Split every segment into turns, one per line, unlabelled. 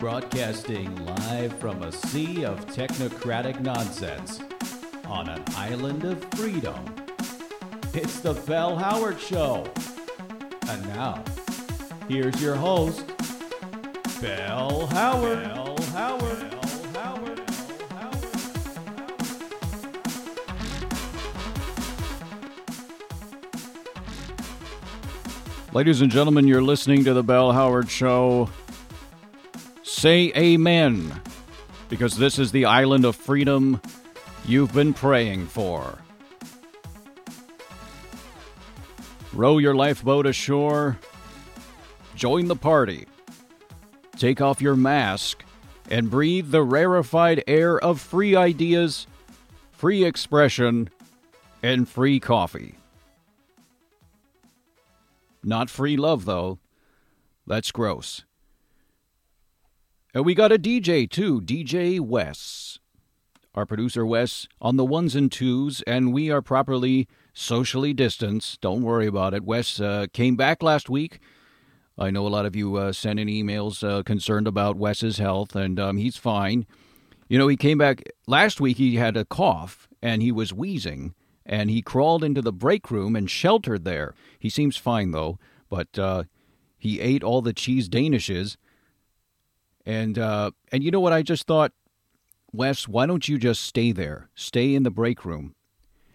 Broadcasting live from a sea of technocratic nonsense on an island of freedom. It's the Bell Howard Show. And now, here's your host, Bell Howard. Bell Howard. Bell Howard. Bell Howard. Ladies and gentlemen, you're listening to the Bell Howard Show. Say amen, because this is the island of freedom you've been praying for. Row your lifeboat ashore, join the party, take off your mask, and breathe the rarefied air of free ideas, free expression, and free coffee. Not free love, though. That's gross. And we got a DJ, too, DJ Wes. Our producer, Wes, on the ones and twos, and we are properly socially distanced. Don't worry about it. Wes uh, came back last week. I know a lot of you uh, sent in emails uh, concerned about Wes's health, and um, he's fine. You know, he came back last week, he had a cough, and he was wheezing and he crawled into the break room and sheltered there. He seems fine though, but uh, he ate all the cheese danishes. And uh, and you know what? I just thought, Wes, why don't you just stay there? Stay in the break room.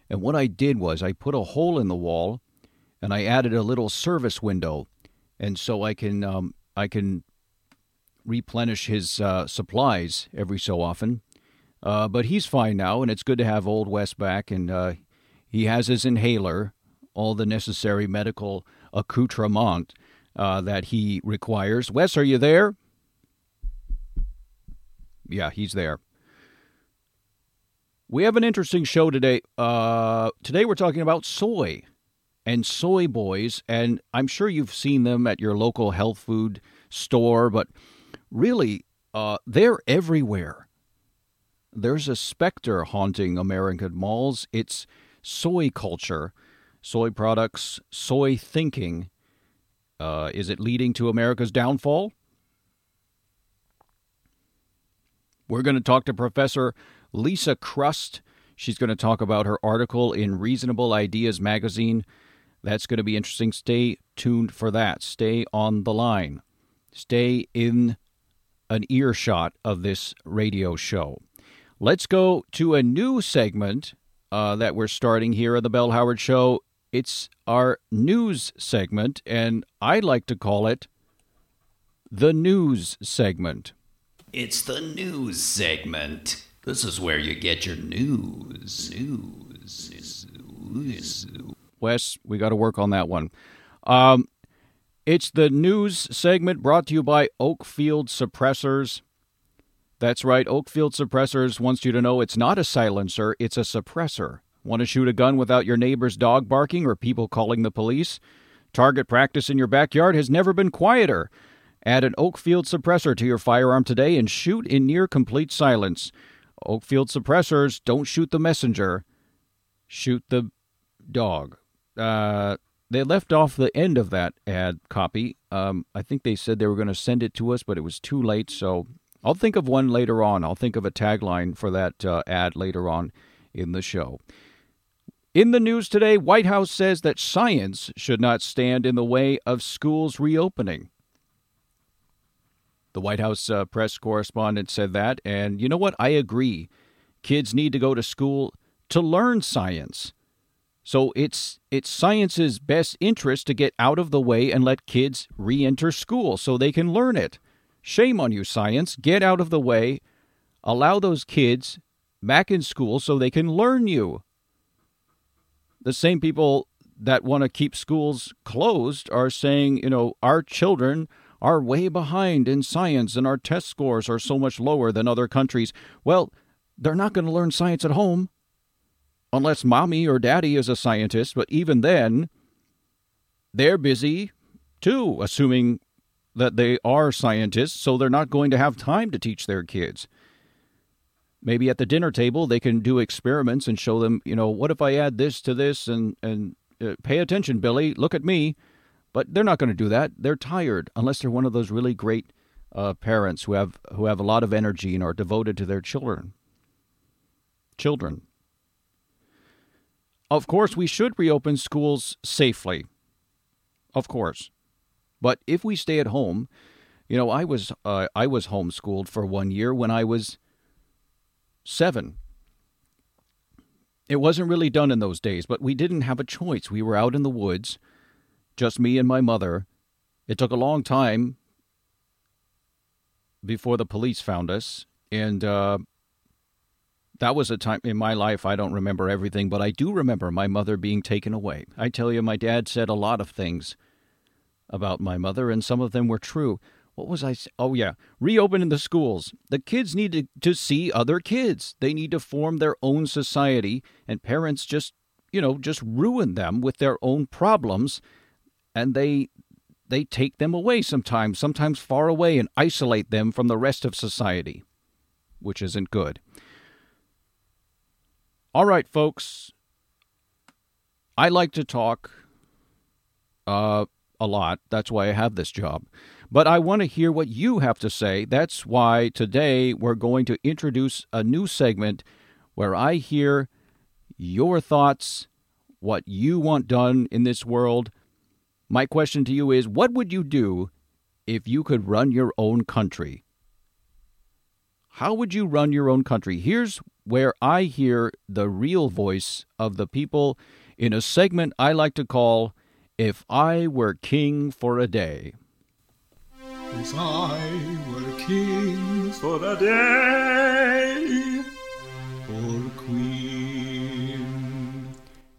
And what I did was I put a hole in the wall, and I added a little service window, and so I can um, I can replenish his uh, supplies every so often. Uh, but he's fine now, and it's good to have old Wes back, and uh, he has his inhaler, all the necessary medical accoutrement uh, that he requires. Wes, are you there? Yeah, he's there. We have an interesting show today. Uh, today we're talking about soy and soy boys, and I'm sure you've seen them at your local health food store, but really, uh, they're everywhere. There's a specter haunting American malls. It's soy culture, soy products, soy thinking. Uh, is it leading to America's downfall? We're going to talk to Professor Lisa Krust. She's going to talk about her article in Reasonable Ideas magazine. That's going to be interesting. Stay tuned for that. Stay on the line. Stay in an earshot of this radio show. Let's go to a new segment uh, that we're starting here on the Bell Howard Show. It's our news segment, and I like to call it the news segment.
It's the news segment. This is where you get your news. News. news.
Wes, we got to work on that one. Um, it's the news segment brought to you by Oakfield Suppressors. That's right, Oakfield Suppressors wants you to know it's not a silencer, it's a suppressor. Want to shoot a gun without your neighbor's dog barking or people calling the police? Target practice in your backyard has never been quieter. Add an Oakfield suppressor to your firearm today and shoot in near complete silence. Oakfield suppressors don't shoot the messenger, shoot the dog. Uh, they left off the end of that ad copy. Um, I think they said they were going to send it to us, but it was too late, so I'll think of one later on. I'll think of a tagline for that uh, ad later on in the show. In the news today, White House says that science should not stand in the way of schools reopening. The White House uh, press correspondent said that, and you know what? I agree. Kids need to go to school to learn science. So it's it's science's best interest to get out of the way and let kids re-enter school so they can learn it. Shame on you, science. Get out of the way. Allow those kids back in school so they can learn you. The same people that want to keep schools closed are saying, you know, our children are way behind in science and our test scores are so much lower than other countries. Well, they're not going to learn science at home unless mommy or daddy is a scientist, but even then, they're busy too, assuming that they are scientists, so they're not going to have time to teach their kids. Maybe at the dinner table they can do experiments and show them, you know, what if I add this to this and and uh, pay attention, Billy, look at me. But they're not going to do that. They're tired unless they're one of those really great uh, parents who have who have a lot of energy and are devoted to their children. Children. Of course, we should reopen schools safely. Of course, but if we stay at home, you know, I was uh, I was homeschooled for one year when I was seven. It wasn't really done in those days, but we didn't have a choice. We were out in the woods, just me and my mother. It took a long time before the police found us, and uh, that was a time in my life I don't remember everything, but I do remember my mother being taken away. I tell you, my dad said a lot of things about my mother, and some of them were true. What was I? Oh, yeah. Reopening the schools. The kids need to, to see other kids. They need to form their own society, and parents just, you know, just ruin them with their own problems, and they they take them away sometimes, sometimes far away, and isolate them from the rest of society, which isn't good. All right, folks. I like to talk uh, a lot. That's why I have this job. But I want to hear what you have to say. That's why today we're going to introduce a new segment where I hear your thoughts, what you want done in this world. My question to you is what would you do if you could run your own country? How would you run your own country? Here's where I hear the real voice of the people in a segment I like to call If I Were King for a Day.
If I were king for a day, or queen.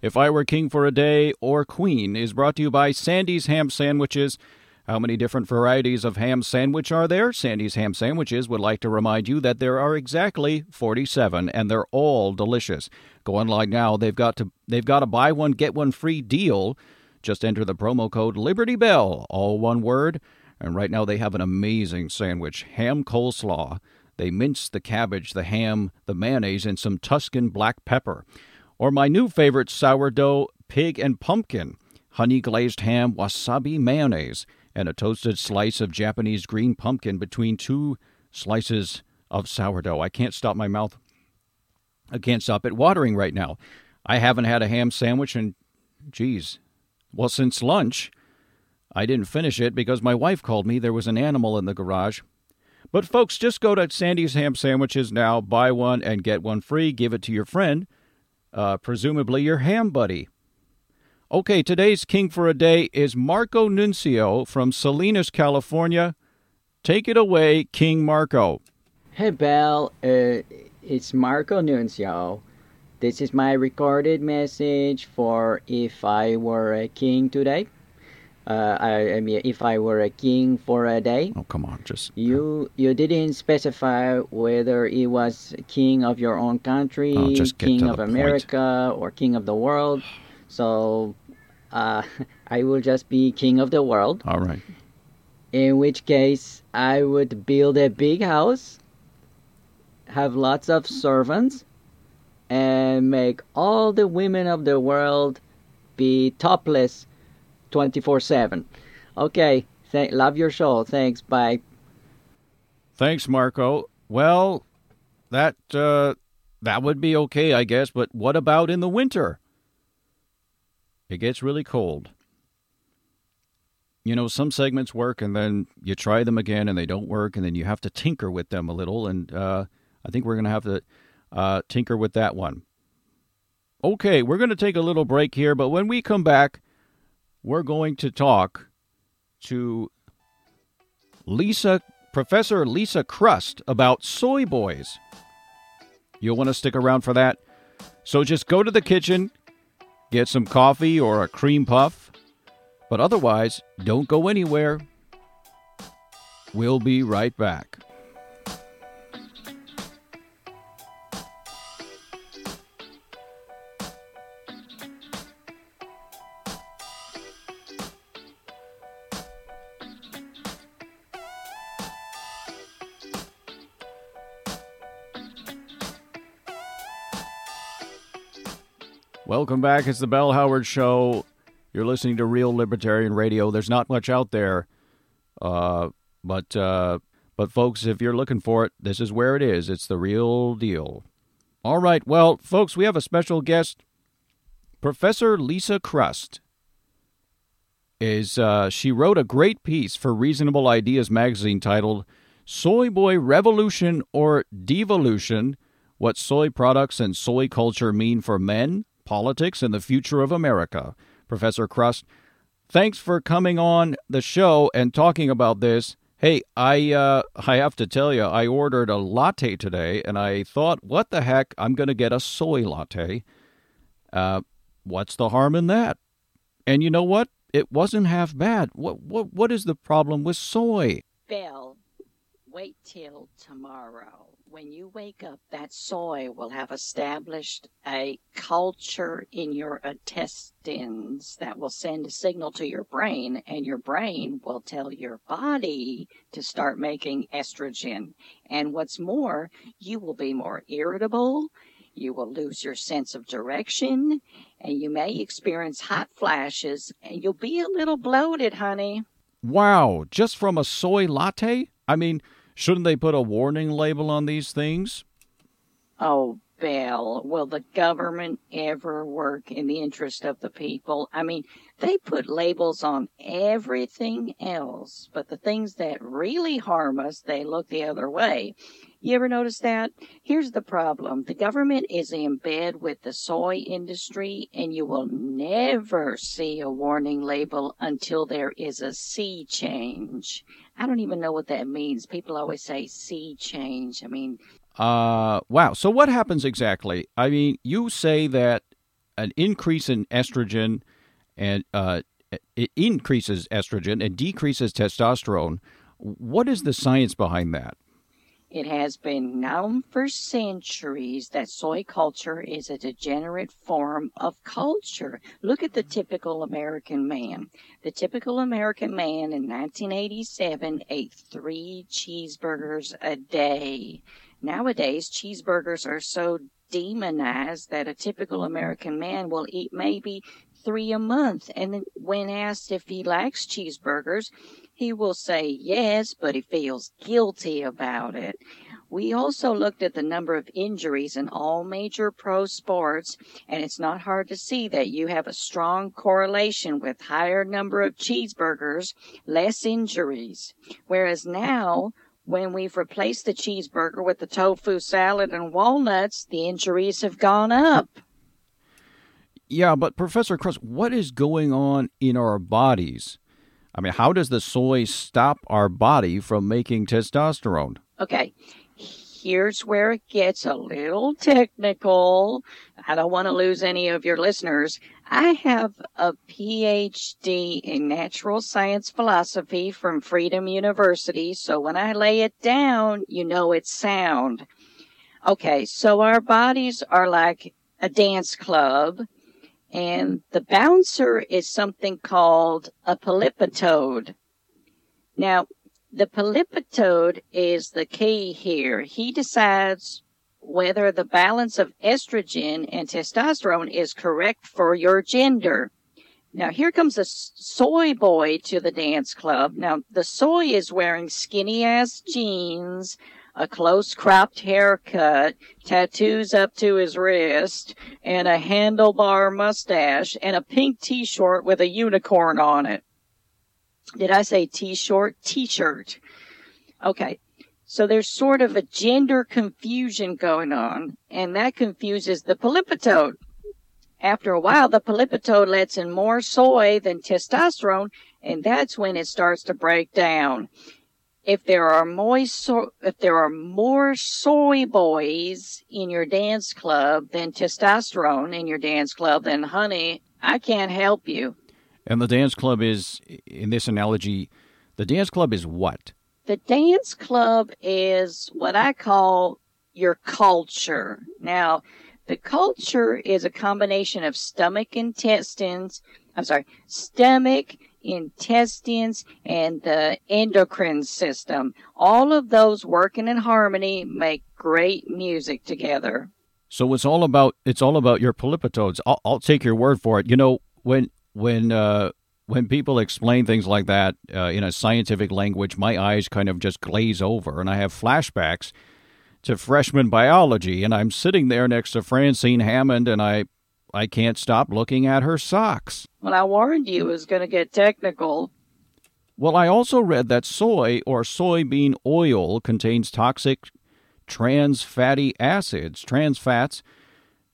If I Were King for a Day or Queen is brought to you by Sandy's Ham Sandwiches. How many different varieties of ham sandwich are there? Sandy's Ham Sandwiches would like to remind you that there are exactly 47 and they're all delicious. Go online now. They've got to they've got a buy one get one free deal. Just enter the promo code Liberty Bell, all one word, and right now they have an amazing sandwich, ham coleslaw. They mince the cabbage, the ham, the mayonnaise, and some Tuscan black pepper. Or my new favorite sourdough pig and pumpkin, honey glazed ham, wasabi mayonnaise and a toasted slice of Japanese green pumpkin between two slices of sourdough. I can't stop my mouth. I can't stop it watering right now. I haven't had a ham sandwich in, geez, well, since lunch. I didn't finish it because my wife called me. There was an animal in the garage. But, folks, just go to Sandy's Ham Sandwiches now, buy one and get one free. Give it to your friend, uh, presumably your ham buddy. Okay, today's king for a day is Marco Nuncio from Salinas, California. Take it away, King Marco.
Hey, Bell. Uh, it's Marco Nuncio. This is my recorded message for if I were a king today. Uh, I, I mean, if I were a king for a day.
Oh, come on, just
You you didn't specify whether it was king of your own country,
Oh,
king of
the point.
America, or king of the world. So uh, I will just be king of the world.
all right.
In which case, I would build a big house, have lots of servants, and make all the women of the world be topless 24 7. Okay, th- love your show. Thanks. Bye.
Thanks, Marco. Well, that uh, that would be okay, I guess. But what about in the winter? It gets really cold. You know, some segments work, and then you try them again, and they don't work, and then you have to tinker with them a little. And uh, I think we're going to have to uh, tinker with that one. Okay, we're going to take a little break here, but when we come back, we're going to talk to Lisa, Professor Lisa Krust about soy boys. You'll want to stick around for that. So just go to the kitchen, get some coffee or a cream puff, but otherwise, don't go anywhere. We'll be right back. Welcome back. It's the Bell Howard Show. You're listening to Real Libertarian Radio. There's not much out there, uh, but uh, But, folks, if you're looking for it, this is where it is. It's the real deal. All right, well, folks, we have a special guest. Professor Lisa Krust is uh, she wrote a great piece for Reasonable Ideas magazine titled Soy Boy Revolution or Devolution What Soy Products and Soy Culture Mean for Men, Politics, and the Future of America. Professor Krust, thanks for coming on the show and talking about this. Hey, I uh, I have to tell you, I ordered a latte today, and I thought, what the heck? I'm going to get a soy latte. Uh, what's the harm in that? And you know what? It wasn't half bad. What what what is the problem with soy?
Bill, wait till tomorrow. When you wake up, that soy will have established a culture in your intestines that will send a signal to your brain, and your brain will tell your body to start making estrogen. And what's more, you will be more irritable, you will lose your sense of direction, and you may experience hot flashes, and you'll be a little bloated, honey.
Wow, just from a soy latte? I mean, shouldn't they put a warning label on these things?
Oh, Bill, will the government ever work in the interest of the people? I mean, they put labels on everything else, but the things that really harm us, they look the other way. You ever notice that? Here's the problem. The government is in bed with the soy industry, and you will never see a warning label until there is a sea change. I don't even know what that means. People always say sea change. I mean,
Uh, wow. So what happens exactly? I mean, you say that an increase in estrogen and uh, it increases estrogen and decreases testosterone. What is the science behind that?
It has been known for centuries that soy culture is a degenerate form of culture. Look at the typical American man. The typical American man in 1987 ate three cheeseburgers a day. Nowadays, cheeseburgers are so demonized that a typical American man will eat maybe three a month. And when asked if he likes cheeseburgers, he will say yes, but he feels guilty about it. We also looked at the number of injuries in all major pro sports, and it's not hard to see that you have a strong correlation with higher number of cheeseburgers, less injuries. Whereas now, when we've replaced the cheeseburger with the tofu salad and walnuts, the injuries have gone up.
Yeah, but Professor Krust, what is going on in our bodies? I mean, how does the soy stop our body from making testosterone?
Okay, here's where it gets a little technical. I don't want to lose any of your listeners. I have a PhD in natural science philosophy from Freedom University, so when I lay it down, you know it's sound. Okay, so our bodies are like a dance club, and the bouncer is something called a polypitode. Now, the polypitode is the key here. He decides whether the balance of estrogen and testosterone is correct for your gender. Now, here comes a soy boy to the dance club. Now, the soy is wearing skinny ass jeans, a close cropped haircut, tattoos up to his wrist, and a handlebar mustache, and a pink t shirt with a unicorn on it. Did I say t-shirt? T-shirt. Okay. So there's sort of a gender confusion going on, and that confuses the polypitode. After a while, the polypitode lets in more soy than testosterone, and that's when it starts to break down. If there are more so- if there are more soy boys in your dance club than testosterone in your dance club, then honey, I can't help you.
And the dance club is, in this analogy, the dance club is what?
The dance club is what I call your culture. Now, the culture is a combination of stomach, intestines, I'm sorry, stomach, intestines, and the endocrine system. All of those working in harmony make great music together.
So it's all about it's all about your polypitodes. I'll, I'll take your word for it. You know when when uh, when people explain things like that uh, in a scientific language, my eyes kind of just glaze over, and I have flashbacks to freshman biology. And I'm sitting there next to Francine Hammond, and I, I can't stop looking at her socks.
Well, I warned you it was going to get technical.
Well, I also read that soy or soybean oil contains toxic trans fatty acids. Trans fats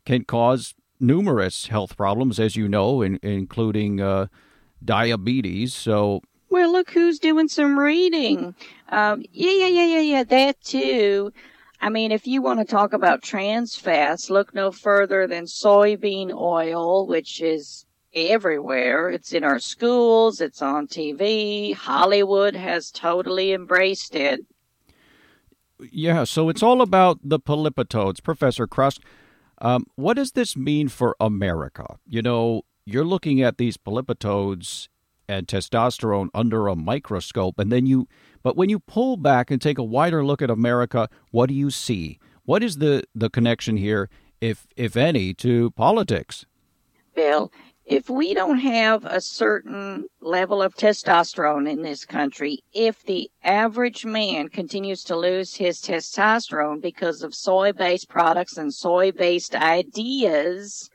can cause numerous health problems, as you know, in, including uh, diabetes. So,
Well, look who's doing some reading. Um, yeah, yeah, yeah, yeah, yeah, that too. I mean, if you want to talk about trans fats, look no further than soybean oil, which is everywhere. It's in our schools, it's on TV. Hollywood has totally embraced it.
yeah, so it's all about the polypetodes. Professor Krust, um, what does this mean for America? You know, you're looking at these polypetodes and testosterone under a microscope, and then you, but when you pull back and take a wider look at America, what do you see? What is the, the connection here, if if any, to politics?
Bill, if we don't have a certain level of testosterone in this country, if the average man continues to lose his testosterone because of soy based products and soy based ideas,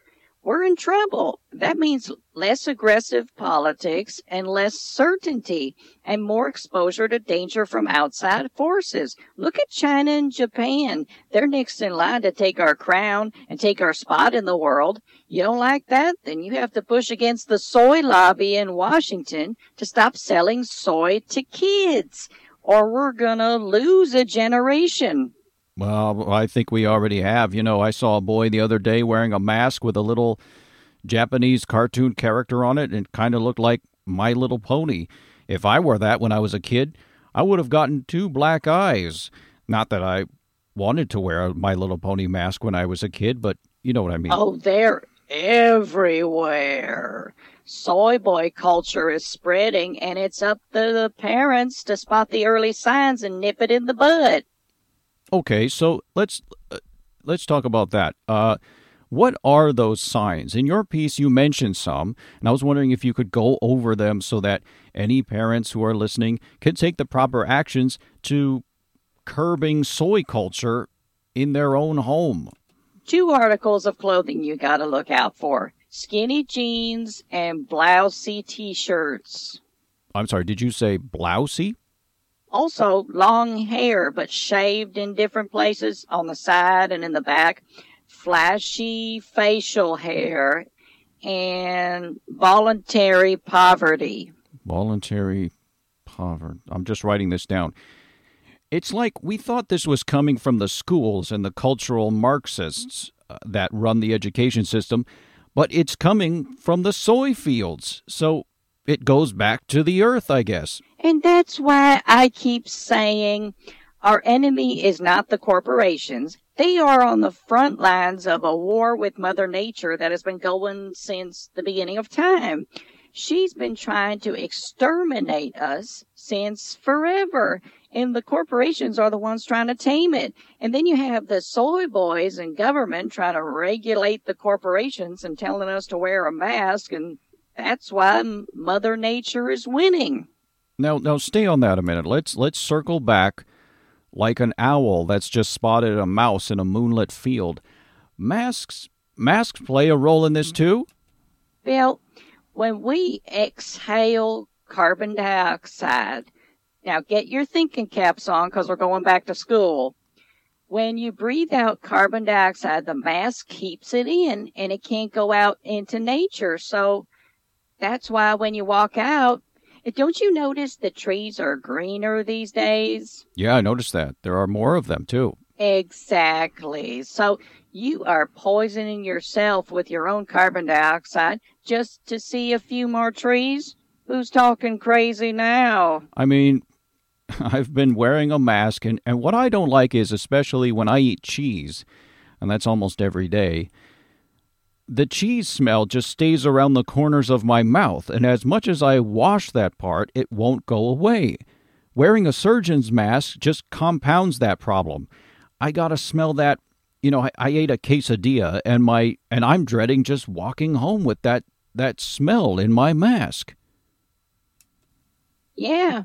we're in trouble. That means less aggressive politics and less certainty and more exposure to danger from outside forces. Look at China and Japan. They're next in line to take our crown and take our spot in the world. You don't like that? Then you have to push against the soy lobby in Washington to stop selling soy to kids or we're gonna lose a generation.
Well, I think we already have. You know, I saw a boy the other day wearing a mask with a little Japanese cartoon character on it, and it kind of looked like My Little Pony. If I wore that when I was a kid, I would have gotten two black eyes. Not that I wanted to wear a My Little Pony mask when I was a kid, but you know what I mean.
Oh, they're everywhere. Soy boy culture is spreading, and it's up to the parents to spot the early signs and nip it in the bud.
Okay, so let's uh, let's talk about that. Uh, what are those signs? In your piece, you mentioned some, and I was wondering if you could go over them so that any parents who are listening can take the proper actions to curbing soy culture in their own home.
Two articles of clothing you gotta look out for skinny jeans and blousey t shirts.
I'm sorry, did you say blousey?
Also, long hair, but shaved in different places on the side and in the back. Flashy facial hair and voluntary poverty.
Voluntary poverty. I'm just writing this down. It's like we thought this was coming from the schools and the cultural Marxists uh, that run the education system, but it's coming from the soy fields. So it goes back to the earth, I guess.
And that's why I keep saying our enemy is not the corporations. They are on the front lines of a war with Mother Nature that has been going since the beginning of time. She's been trying to exterminate us since forever. And the corporations are the ones trying to tame it. And then you have the soy boys and government trying to regulate the corporations and telling us to wear a mask. And that's why Mother Nature is winning.
Now, now stay on that a minute. Let's let's circle back like an owl that's just spotted a mouse in a moonlit field. Masks masks play a role in this too?
Bill, when we exhale carbon dioxide, now get your thinking caps on because we're going back to school. When you breathe out carbon dioxide, the mask keeps it in and it can't go out into nature. So that's why when you walk out, don't you notice the trees are greener these days?
Yeah, I noticed that. There are more of them too.
Exactly. So you are poisoning yourself with your own carbon dioxide just to see a few more trees? Who's talking crazy now?
I mean, I've been wearing a mask, and, and what I don't like is, especially when I eat cheese, and that's almost every day, the cheese smell just stays around the corners of my mouth, and as much as I wash that part, it won't go away. Wearing a surgeon's mask just compounds that problem. I gotta smell that. You know, I, I ate a quesadilla, and my and I'm dreading just walking home with that that smell in my mask.
Yeah.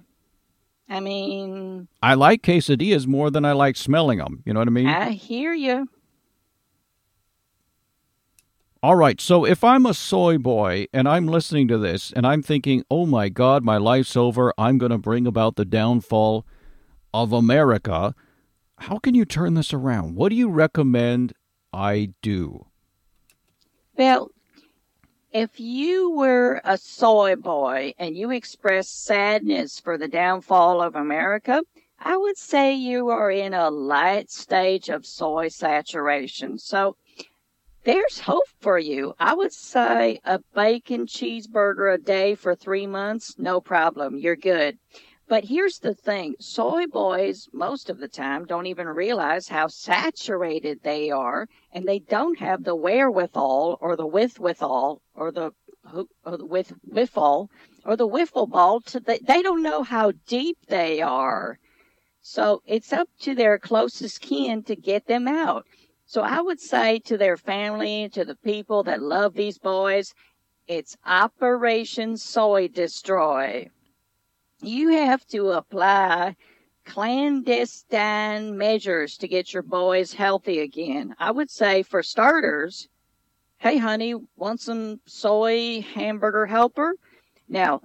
I mean,
I like quesadillas more than I like smelling them. You know what I mean?
I hear you.
All right, so if I'm a soy boy and I'm listening to this and I'm thinking, oh my God, my life's over, I'm going to bring about the downfall of America, how can you turn this around? What do you recommend I do?
Well, if you were a soy boy and you expressed sadness for the downfall of America, I would say you are in a light stage of soy saturation. So there's hope for you. I would say a bacon cheeseburger a day for three months, no problem. You're good. But here's the thing soy boys, most of the time, don't even realize how saturated they are, and they don't have the wherewithal or the withwithal or the or the with wiffle or the wiffle ball to the, they don't know how deep they are. So it's up to their closest kin to get them out. So I would say to their family, to the people that love these boys, it's Operation Soy Destroy. You have to apply clandestine measures to get your boys healthy again. I would say for starters, hey honey, want some soy hamburger helper? Now,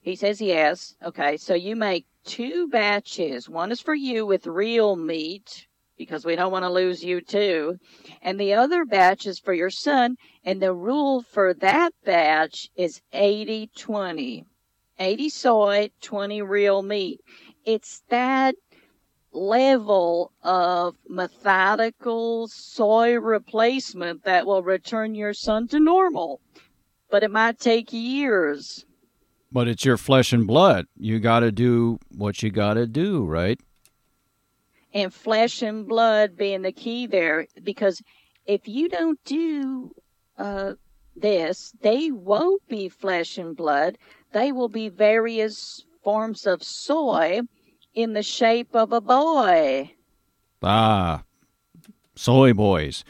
he says yes. Okay, so you make two batches. One is for you with real meat, because we don't want to lose you too. And the other batch is for your son. And the rule for that batch is 80 20. 80 soy, 20 real meat. It's that level of methodical soy replacement that will return your son to normal. But it might take years.
But it's your flesh and blood. You got to do what you got to do, right?
And flesh and blood being the key there because if you don't do uh, this, they won't be flesh and blood. They will be various forms of soy in the shape of a boy.
Ah, soy boys.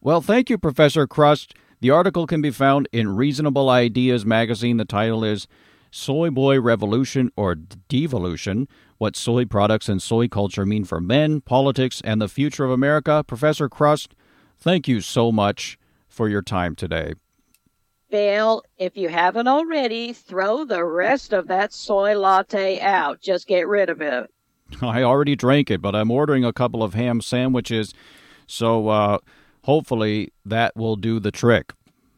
Well, thank you, Professor Krust. The article can be found in Reasonable Ideas magazine. The title is Soy Boy Revolution or Devolution What Soy Products and Soy Culture Mean for Men, Politics, and the Future of America. Professor Krust, thank you so much for your time today.
Bill, if you haven't already, throw the rest of that soy latte out. Just get rid of it.
I already drank it, but I'm ordering a couple of ham sandwiches, so uh, hopefully that will do the trick.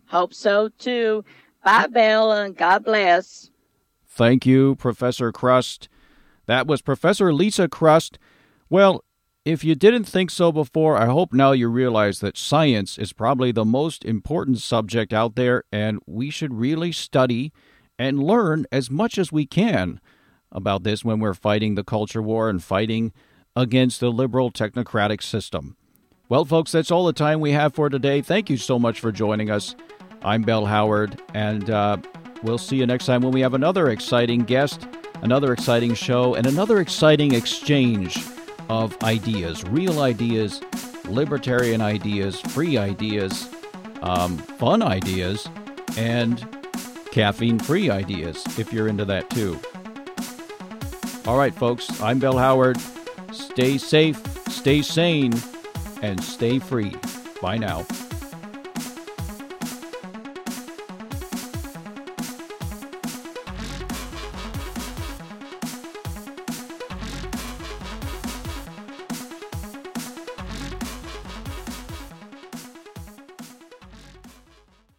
Hope so too. Bye, Bill, and God bless.
Thank you, Professor Krust. That was Professor Lisa Krust. Well, if you didn't think so before, I hope now you realize that science is probably the most important subject out there, and we should really study and learn as much as we can about this when we're fighting the culture war and fighting against the liberal technocratic system. Well, folks, that's all the time we have for today. Thank you so much for joining us. I'm Bell Howard, and uh, We'll see you next time when we have another exciting guest, another exciting show, and another exciting exchange of ideas real ideas, libertarian ideas, free ideas, um, fun ideas, and caffeine free ideas if you're into that too. All right, folks, I'm Bell Howard. Stay safe, stay sane, and stay free. Bye now.